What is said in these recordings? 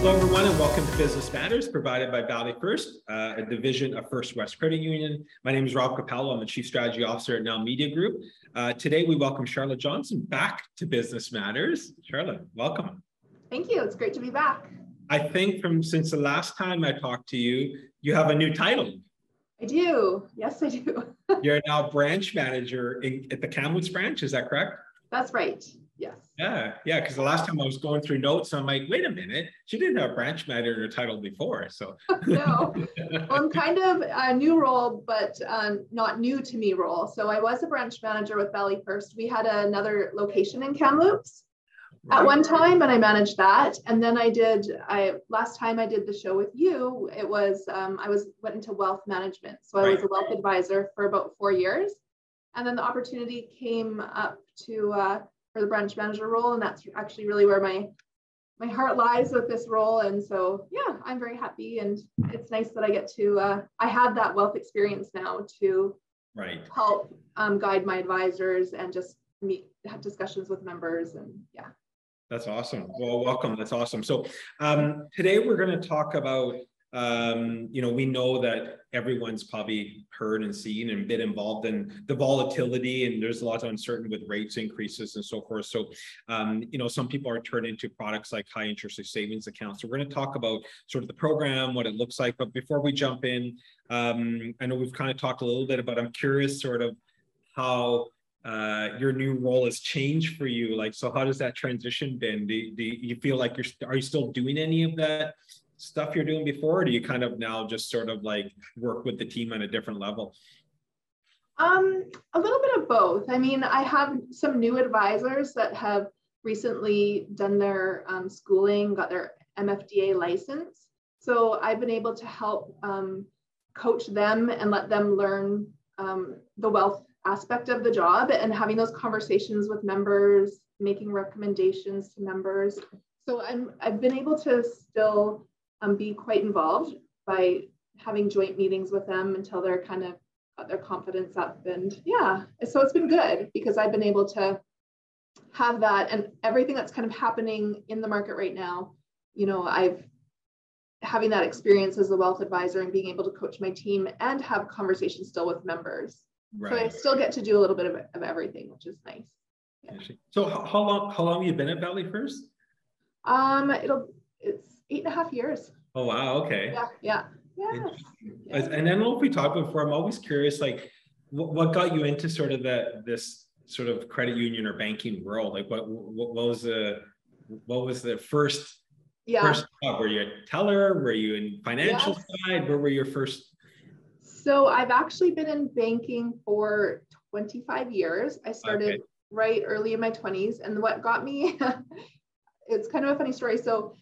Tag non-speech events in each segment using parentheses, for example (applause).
Hello, everyone, and welcome to Business Matters, provided by Valley First, uh, a division of First West Credit Union. My name is Rob Capello. I'm the Chief Strategy Officer at Now Media Group. Uh, today, we welcome Charla Johnstone back to Business Matters. Charla, welcome. Thank you. It's great to be back. I think from since the last time I talked to you, you have a new title. I do. Yes, I do. (laughs) You're now branch manager in, at the Kamloops branch. Is that correct? That's right. Yes. Yeah, yeah. Because the last time I was going through notes, I'm like, wait a minute, she didn't have a branch manager title before. So (laughs) no, well, I'm kind of a new role, but um, not new to me role. So I was a branch manager with Valley First. We had another location in Kamloops right. at one time, and I managed that. And then I did. I last time I did the show with you, it was um, I was went into wealth management. So I right. was a wealth advisor for about four years, and then the opportunity came up to. Uh, for the branch manager role. And that's actually really where my my heart lies with this role. And so, yeah, I'm very happy. And it's nice that I get to, uh, I have that wealth experience now to right. help um, guide my advisors and just meet, have discussions with members. And yeah. That's awesome. Well, welcome. That's awesome. So um, today we're going to talk about um, you know, we know that everyone's probably heard and seen and been involved in the volatility, and there's a lot of uncertainty with rates increases and so forth. So, um, you know, some people are turning to products like high interest savings accounts. So, we're going to talk about sort of the program, what it looks like. But before we jump in, um, I know we've kind of talked a little bit about. I'm curious, sort of, how uh, your new role has changed for you. Like, so how does that transition been? Do, do you feel like you're are you still doing any of that stuff you're doing before? Or do you kind of now just sort of like work with the team on a different level? Um, a little bit of both. I mean, I have some new advisors that have recently done their um, schooling, got their MFDA license. So I've been able to help um, coach them and let them learn um, the wealth aspect of the job and having those conversations with members, making recommendations to members. So I'm, I've been able to still um, be quite involved by having joint meetings with them until they're kind of got their confidence up. And yeah, so it's been good because I've been able to have that and everything that's kind of happening in the market right now. You know, I've having that experience as a wealth advisor and being able to coach my team and have conversations still with members. Right. So I still get to do a little bit of, of everything, which is nice. Yeah. So how long how long have you been at Valley First? Um, it'll it's eight and a half years. Oh wow, okay. Yeah, yeah. Yeah. And then what we talked before, I'm always curious, like what, what got you into sort of that this sort of credit union or banking world? Like what what, what was the what was the first yeah. first job? Were you a teller? Were you in financial side? Where were your first? So I've actually been in banking for 25 years. I started okay. right early in my 20s. And what got me, (laughs) it's kind of a funny story. So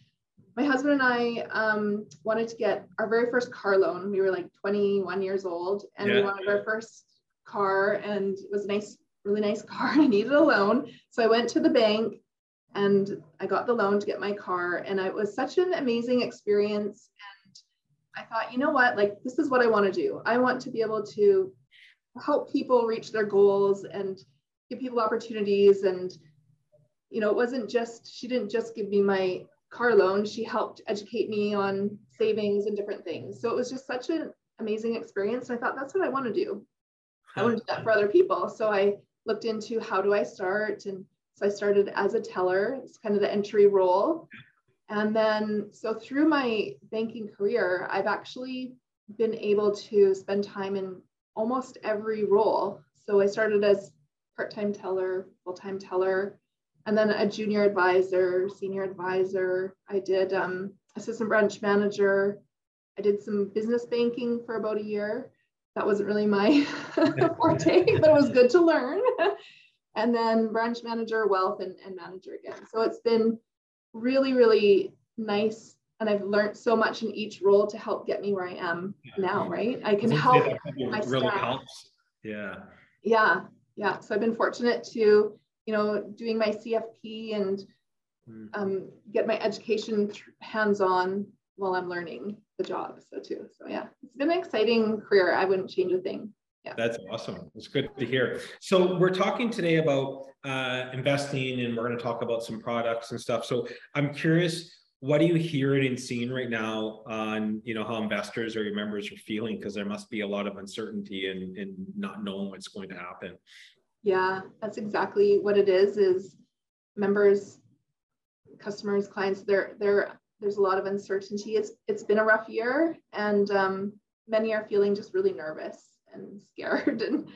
my husband and I um, wanted to get our very first car loan. We were like 21 years old and yeah. we wanted our first car and it was a nice, really nice car. And I needed a loan. So I went to the bank and I got the loan to get my car. And it was such an amazing experience. And I thought, you know what, like this is what I want to do. I want to be able to help people reach their goals and give people opportunities. And, you know, it wasn't just, she didn't just give me my car loan, she helped educate me on savings and different things. So it was just such an amazing experience. And I thought that's what I want to do. (laughs) I want to do that for other people. So I looked into how do I start? And so I started as a teller, it's kind of the entry role. And then, so through my banking career, I've actually been able to spend time in almost every role. So I started as part time teller, full time teller, and then a junior advisor, senior advisor. I did um, assistant branch manager. I did some business banking for about a year. That wasn't really my (laughs) forte, but it was good to learn. (laughs) and then branch manager, wealth, and, and manager again. So it's been really, really nice. And I've learned so much in each role to help get me where I am yeah. now, right? I can help my really staff. helps. Yeah. Yeah. Yeah. So I've been fortunate to, you know, doing my CFP and hmm. um, get my education hands-on while I'm learning the job. So too. So yeah, it's been an exciting career. I wouldn't change a thing. Yeah. That's awesome. It's good to hear. So we're talking today about uh, investing and we're going to talk about some products and stuff. So I'm curious, what are you hearing and seeing right now on, you know, how investors or your members are feeling? Because there must be a lot of uncertainty and, and not knowing what's going to happen. Yeah, that's exactly what it is, is members, customers, clients, they're, they're, there's a lot of uncertainty. It's, it's been a rough year and um, many are feeling just really nervous and (laughs) scared and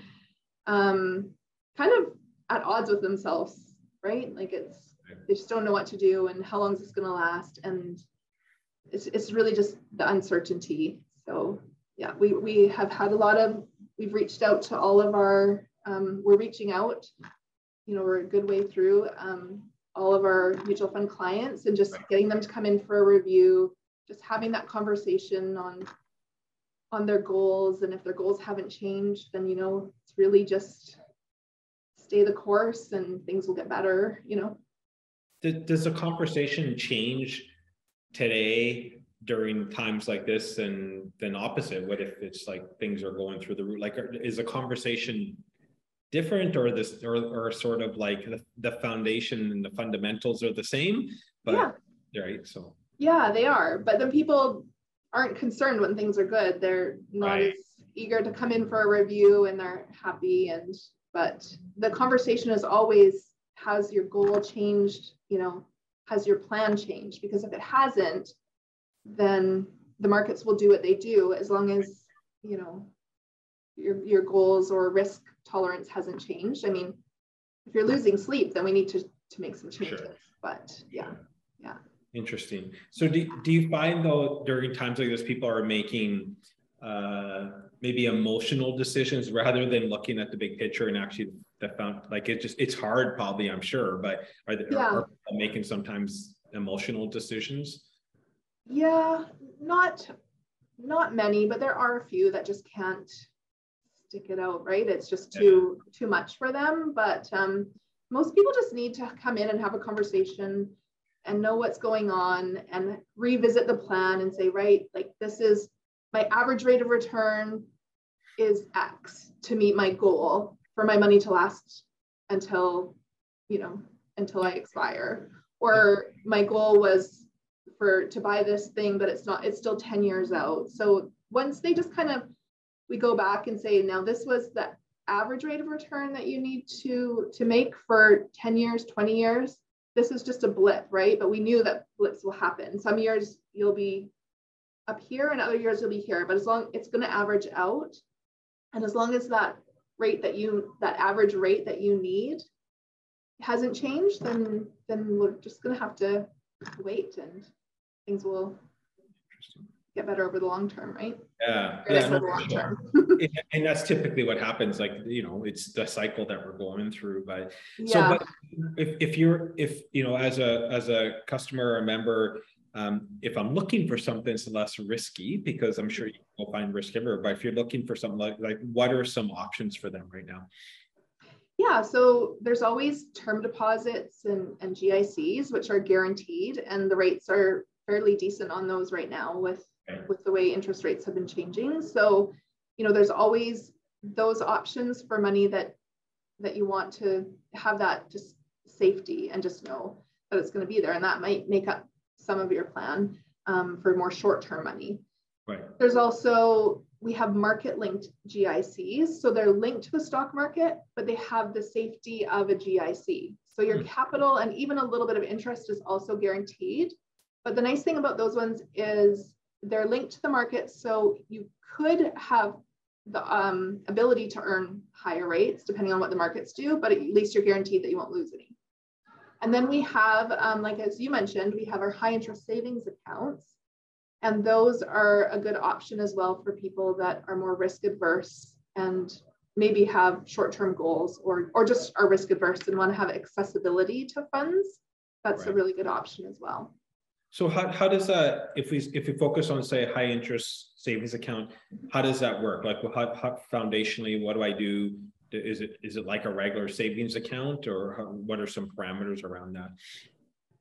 um, kind of at odds with themselves, right? Like it's they just don't know what to do and how long is this going to last, and it's it's really just the uncertainty. So yeah, we we have had a lot of we've reached out to all of our um, we're reaching out. You know, we're a good way through um, all of our mutual fund clients and just getting them to come in for a review, just having that conversation on on their goals. And if their goals haven't changed then you know it's really just stay the course and things will get better you know? Does the conversation change today during times like this and then opposite? What if it's like things are going through the root like is a conversation different or this or, or sort of like the, the foundation and the fundamentals are the same but yeah. right so yeah they are but then people aren't concerned when things are good. They're not right. as eager to come in for a review and they're happy. And but the conversation is always has your goal changed? You know, has your plan changed? Because if it hasn't, then the markets will do what they do as long as you know your your goals or risk tolerance hasn't changed. I mean, if you're losing sleep, then we need to to make some changes. Sure. But yeah, yeah. Interesting. So do, do you find though during times like this, people are making uh, maybe emotional decisions rather than looking at the big picture and actually the found like it just it's hard probably I'm sure, but are they yeah. are making sometimes emotional decisions? Yeah, not not many, but there are a few that just can't stick it out, right? It's just too yeah. too much for them. But um, most people just need to come in and have a conversation and know what's going on and revisit the plan and say, right, like this is my average rate of return is X to meet my goal for my money to last until, you know, until I expire. Or my goal was for to buy this thing, but it's not, it's still 10 years out. So once they just kind of we go back and say, now this was the average rate of return that you need to to make for 10 years, 20 years this is just a blip, right? But we knew that blips will happen. Some years you'll be up here and other years you'll be here, but as long it's going to average out. And as long as that rate that you, that average rate that you need hasn't changed, then, then we're just going to have to wait and things will get better over the long term, right? Yeah, yeah, (laughs) no, sure. and that's typically what happens. Like you know, it's the cycle that we're going through. But yeah. so, but if if you're if you know as a as a customer or a member, um, if I'm looking for something that's less risky, because I'm sure you will find risk everywhere. But if you're looking for something like like, what are some options for them right now? Yeah, so there's always term deposits and, and GICs, which are guaranteed, and the rates are fairly decent on those right now with with the way interest rates have been changing. So, you know, there's always those options for money that that you want to have that just safety and just know that it's going to be there, and that might make up some of your plan um, for more short-term money. Right. There's also we have market-linked GICs, so they're linked to the stock market, but they have the safety of a GIC. So your mm. capital and even a little bit of interest is also guaranteed. But the nice thing about those ones is they're linked to the market. So you could have the um, ability to earn higher rates depending on what the markets do, but at least you're guaranteed that you won't lose any. And then we have, um, like as you mentioned, we have our high interest savings accounts. And those are a good option as well for people that are more risk adverse and maybe have short-term goals or or just are risk adverse and want to have accessibility to funds, that's right. a really good option as well. So how, how does that if we if we focus on say high interest savings account, how does that work? Like how, how foundationally, what do I do? Is it is it like a regular savings account or how, what are some parameters around that?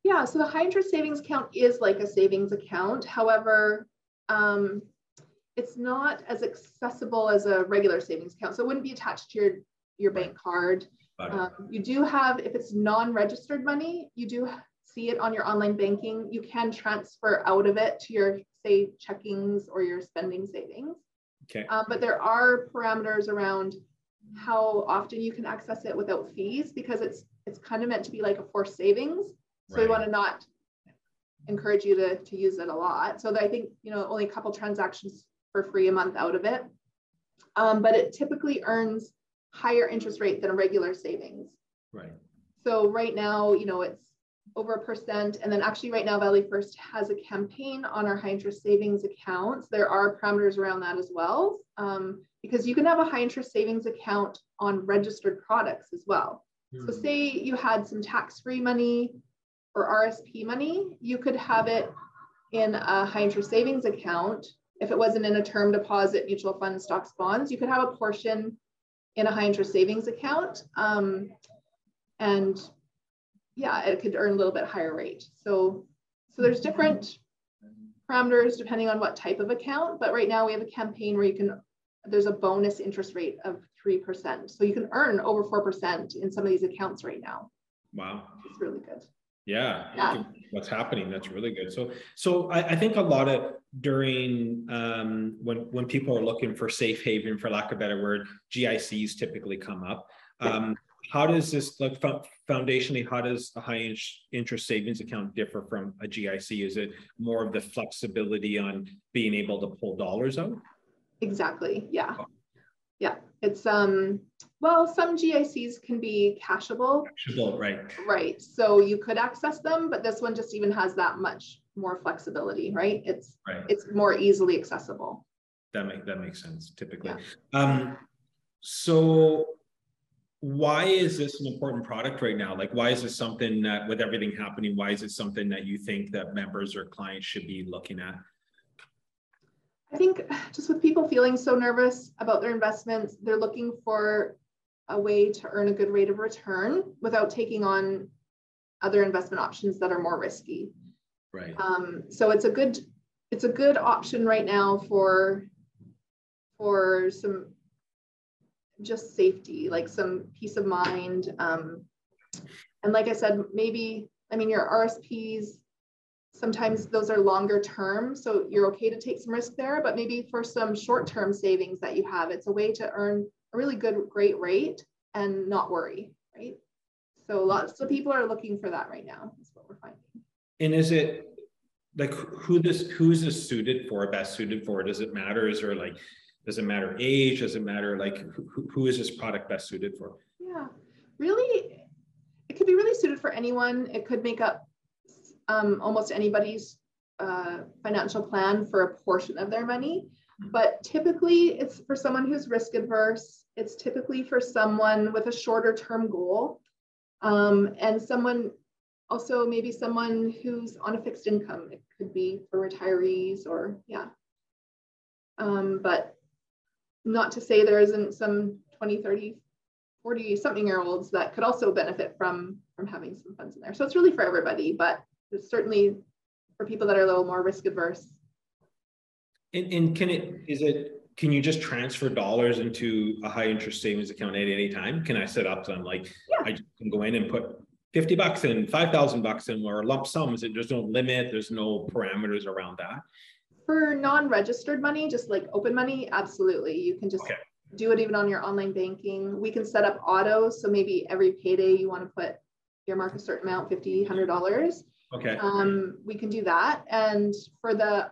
Yeah, so the high interest savings account is like a savings account. However, um, it's not as accessible as a regular savings account. So it wouldn't be attached to your, your bank card. Um, you do have, if it's non-registered money, you do see it on your online banking. You can transfer out of it to your, say, checkings or your spending savings. Okay. Um, but there are parameters around how often you can access it without fees because it's it's kind of meant to be like a forced savings. So right. we want to not encourage you to, to use it a lot. So I think, you know, only a couple transactions for free a month out of it. Um, but it typically earns higher interest rate than a regular savings. Right. So right now, you know, it's over a percent. And then actually right now, Valley First has a campaign on our high interest savings accounts. There are parameters around that as well, um, because you can have a high interest savings account on registered products as well. Mm. So hmm. say you had some tax-free money or RSP money, you could have it in a high interest savings account if it wasn't in a term deposit, mutual fund, stocks, bonds, you could have a portion in a high interest savings account. Um, and yeah, it could earn a little bit higher rate. So, so there's different parameters depending on what type of account, but right now we have a campaign where you can, there's a bonus interest rate of 3%. So you can earn over 4% in some of these accounts right now. Wow. It's really good. Yeah, yeah. what's happening that's really good so so I, I, think a lot of during um when when people are looking for safe haven for lack of a better word gics typically come up um how does this like foundationally how does a high interest savings account differ from a gic is it more of the flexibility on being able to pull dollars out exactly yeah oh. yeah it's um well, some GICs can be cashable. Cashable, right. Right. So you could access them, but this one just even has that much more flexibility, right? It's right. it's more easily accessible. That make that makes sense typically. Yeah. Um so why is this an important product right now? Like why is this something that with everything happening, why is it something that you think that members or clients should be looking at? I think just with people feeling so nervous about their investments, they're looking for a way to earn a good rate of return without taking on other investment options that are more risky. Right. Um, so it's a good it's a good option right now for for some just safety, like some peace of mind. Um, and like I said, maybe I mean your RSPs sometimes those are longer term, so you're okay to take some risk there. But maybe for some short term savings that you have, it's a way to earn a really good, great rate and not worry, right? So lots of people are looking for that right now. That's what we're finding. And is it like who this who is this suited for? Best suited for? Does it matter? Is there like does it matter age? Does it matter like who, who is this product best suited for? Yeah, really, it could be really suited for anyone. It could make up um, almost anybody's uh, financial plan for a portion of their money. But typically, it's for someone who's risk adverse. It's typically for someone with a shorter term goal, um, and someone also maybe someone who's on a fixed income. It could be for retirees or yeah. Um, but not to say there isn't some 20, 30, 40 something year olds that could also benefit from from having some funds in there. So it's really for everybody, but it's certainly for people that are a little more risk adverse and, and can it, is it, can you just transfer dollars into a high interest savings account at any time? Can I set up some like, yeah. I can go in and put 50 bucks in, 5,000 bucks in, or lump sums? There's no limit, there's no parameters around that. For non-registered money, just like open money, absolutely. You can just okay. do it even on your online banking. We can set up autos. So maybe every payday you want to put earmark a certain amount, 50, $100. Okay. Um, we can do that. And for the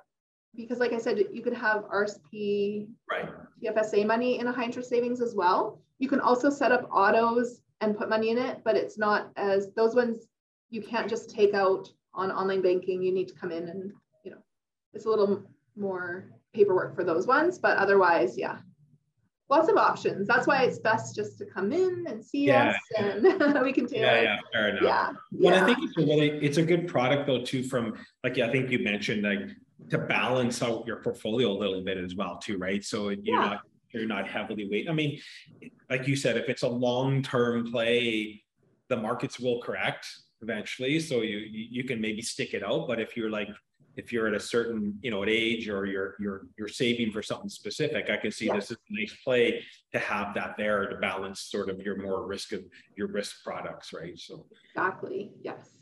because like I said, you could have RSP, right. TFSA money in a high interest savings as well. You can also set up autos and put money in it, but it's not as those ones you can't just take out on online banking. You need to come in and it's a little more paperwork for those ones, but otherwise, yeah. lots of options. That's why it's best just to come in and see yeah, us and (laughs) we can tailor. Yeah, yeah, fair enough. Yeah. Well, yeah. I think it's a really it's a good product though too. From like I think you mentioned like to balance out your portfolio a little bit as well too, right? So you're yeah. not you're not heavily weight. I mean, like you said, if it's a long term play, the markets will correct eventually. So you you can maybe stick it out. But if you're like if you're at a certain you know at age or you're you're you're saving for something specific i can see yeah. this is a nice play to have that there to balance sort of your more risk of your risk products right so exactly yes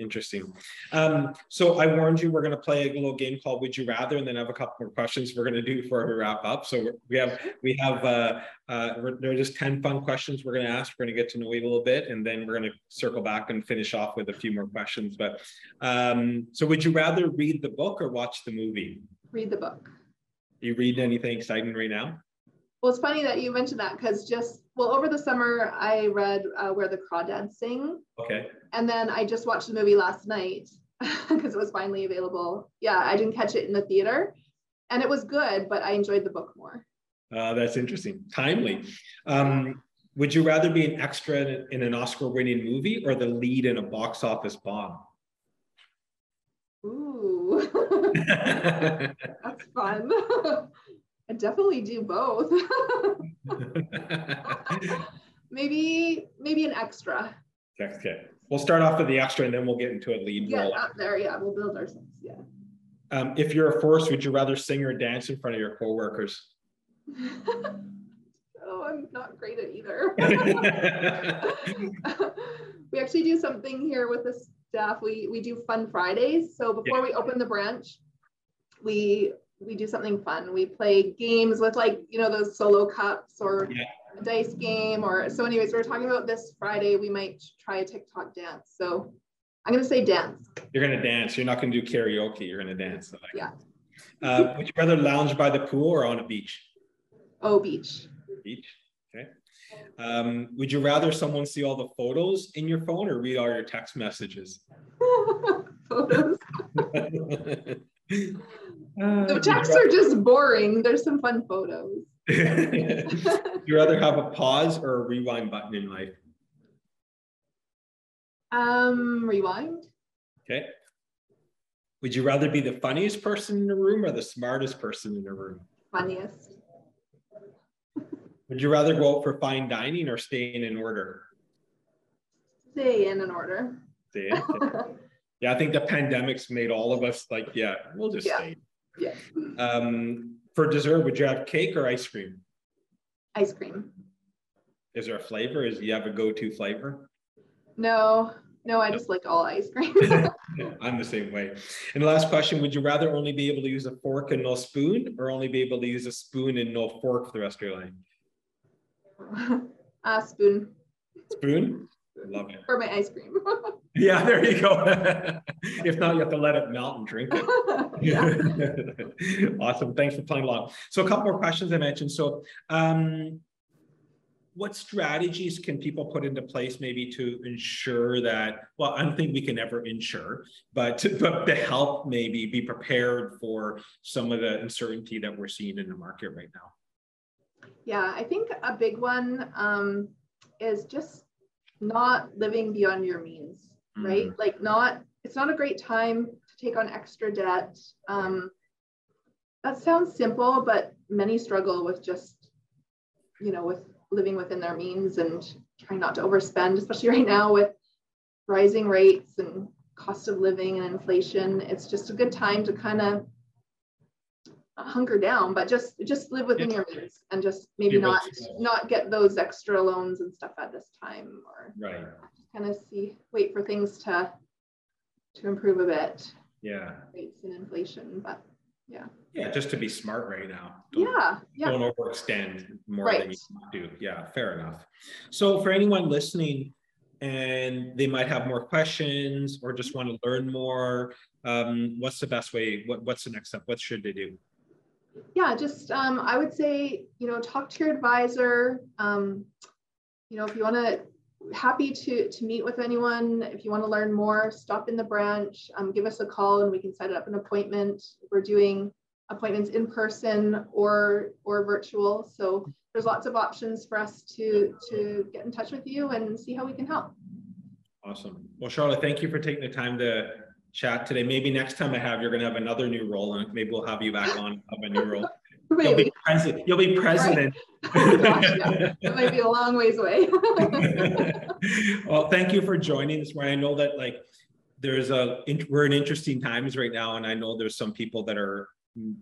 Interesting. Um, so I warned you we're going to play a little game called Would You Rather, and then have a couple more questions we're going to do before we wrap up. So we have we have uh, uh, there are just ten fun questions we're going to ask. We're going to get to know you a little bit, and then we're going to circle back and finish off with a few more questions. But um, so would you rather read the book or watch the movie? Read the book. You read anything exciting right now? Well, it's funny that you mentioned that because just well over the summer I read uh, Where the Crawdads Sing. Okay. And then I just watched the movie last night (laughs) because it was finally available. Yeah, I didn't catch it in the theater, and it was good, but I enjoyed the book more. Uh, that's interesting. Timely. Um, would you rather be an extra in an Oscar-winning movie or the lead in a box office bomb? Ooh, (laughs) that's fun. (laughs) I definitely do both. (laughs) maybe maybe an extra. Okay. We'll start off with the extra and then we'll get into a lead yeah, role. up there, yeah, we'll build ourselves. Yeah. Um, if you're a force, would you rather sing or dance in front of your coworkers? (laughs) oh, I'm not great at either. (laughs) we actually do something here with the staff. We we do fun Fridays. So before yeah. we open the branch, we we do something fun. We play games with like, you know, those solo cups or yeah. a dice game or so anyways, we are talking about this Friday, we might try a TikTok dance. So I'm going to say dance. You're going to dance. You're not going to do karaoke. You're going to dance. Like yeah. Uh, would you rather lounge by the pool or on a beach? Oh, beach. Beach. Okay. Um, would you rather someone see all the photos in your phone or read all your text messages? (laughs) photos. (laughs) Uh, the texts are just boring. There's some fun photos. (laughs) (laughs) you rather have a pause or a rewind button in life? Um, rewind. Okay. Would you rather be the funniest person in the room or the smartest person in the room? Funniest. Would you rather go out for fine dining or staying in an order? Stay in an order. Stay in. (laughs) yeah, I think the pandemic's made all of us like, yeah, we'll just yeah. stay. Yeah. Um, for dessert, would you have cake or ice cream? Ice cream. Is there a flavor? Is you have a go-to flavor? No, no, I just like all ice cream. (laughs) (laughs) yeah, I'm the same way. And the last question, would you rather only be able to use a fork and no spoon or only be able to use a spoon and no fork for the rest of your life? (laughs) uh, spoon. Spoon? Love it. For my ice cream. (laughs) yeah, there you go. (laughs) if not, you have to let it melt and drink it. (laughs) awesome. Thanks for playing along. So a couple more questions I mentioned. So um, what strategies can people put into place maybe to ensure that well i don't think we can ever ensure but to, but to help maybe be prepared for some of the uncertainty that we're seeing in the market right now yeah i think a big one um, is just not living beyond your means, mm-hmm. right? Like not, it's not a great time to take on extra debt. Um, that sounds simple, but many struggle with just, you know, with living within their means and trying not to overspend, especially (laughs) right now with rising rates and cost of living and inflation. It's just a good time to kind of hunker down, but just just live within yeah. your means and just maybe not not get those extra loans and stuff at this time or right. kind of see wait for things to to improve a bit. Yeah. Rates and inflation, but yeah. Yeah, just to be smart right now. Don't, yeah, yeah. Don't overextend more right. than you do. Yeah, fair enough. So for anyone listening and they might have more questions or just want to learn more, um, what's the best way? What, what's the next step? What should they do? Yeah, just um, I would say, you know, talk to your advisor. Um, you know, if you want to, happy to to meet with anyone. If you want to learn more, stop in the branch, um, give us a call, and we can set up an appointment. We're doing appointments in person or or virtual. So there's lots of options for us to to get in touch with you and see how we can help. Awesome. Well, Charla, thank you for taking the time to chat today. Maybe next time I have, you're going to have another new role, and maybe we'll have you back on of a new role. (laughs) You'll be president. You'll be president. oh, gosh, yeah. It might be a long ways away. (laughs) well, thank you for joining this morning. I know that like there's a we're in interesting times right now, and I know there's some people that are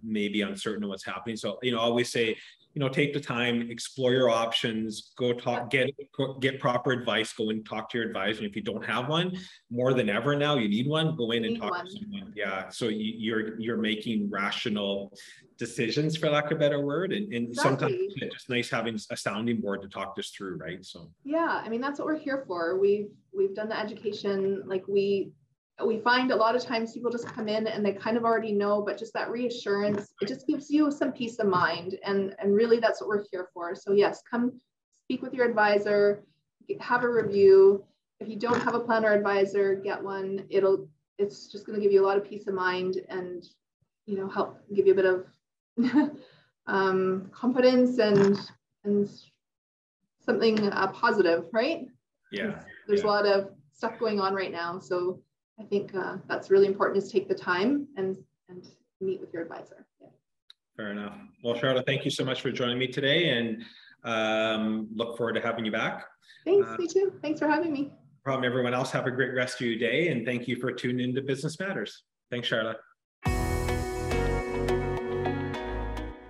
maybe uncertain of what's happening. So you know, I always say you know take the time explore your options go talk get get proper advice go and talk to your advisor. And if you don't have one more than ever now you need one go in and talk one. to someone. Yeah so you, you're you're making rational decisions for lack of a better word. And, and exactly. sometimes it's just nice having a sounding board to talk this through right? So yeah i mean that's what we're here for. We've we've done the education like we we find a lot of times people just come in and they kind of already know, but just that reassurance, it just gives you some peace of mind. And, and really that's what we're here for. So yes, come speak with your advisor, have a review. If you don't have a planner advisor, get one. It'll, it's just going to give you a lot of peace of mind and, you know, help give you a bit of (laughs) um, confidence and, and something uh, positive, right? Yeah. There's yeah. a lot of stuff going on right now. So I think uh, that's really important is take the time and, and meet with your advisor. Yeah. Fair enough. Well, Charla, thank you so much for joining me today and um, look forward to having you back. Thanks, uh, me too. Thanks for having me. Problem everyone else. Have a great rest of your day and thank you for tuning into Business Matters. Thanks, Charla.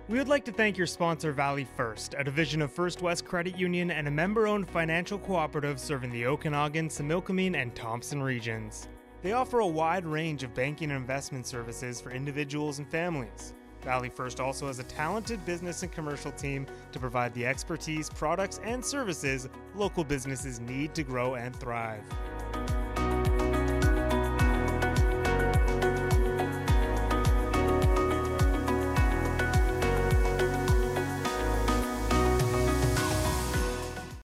We would like to thank your sponsor, Valley First, a division of First West Credit Union and a member owned financial cooperative serving the Okanagan, Similkameen, and Thompson regions. They offer a wide range of banking and investment services for individuals and families. Valley First also has a talented business and commercial team to provide the expertise, products, and services local businesses need to grow and thrive.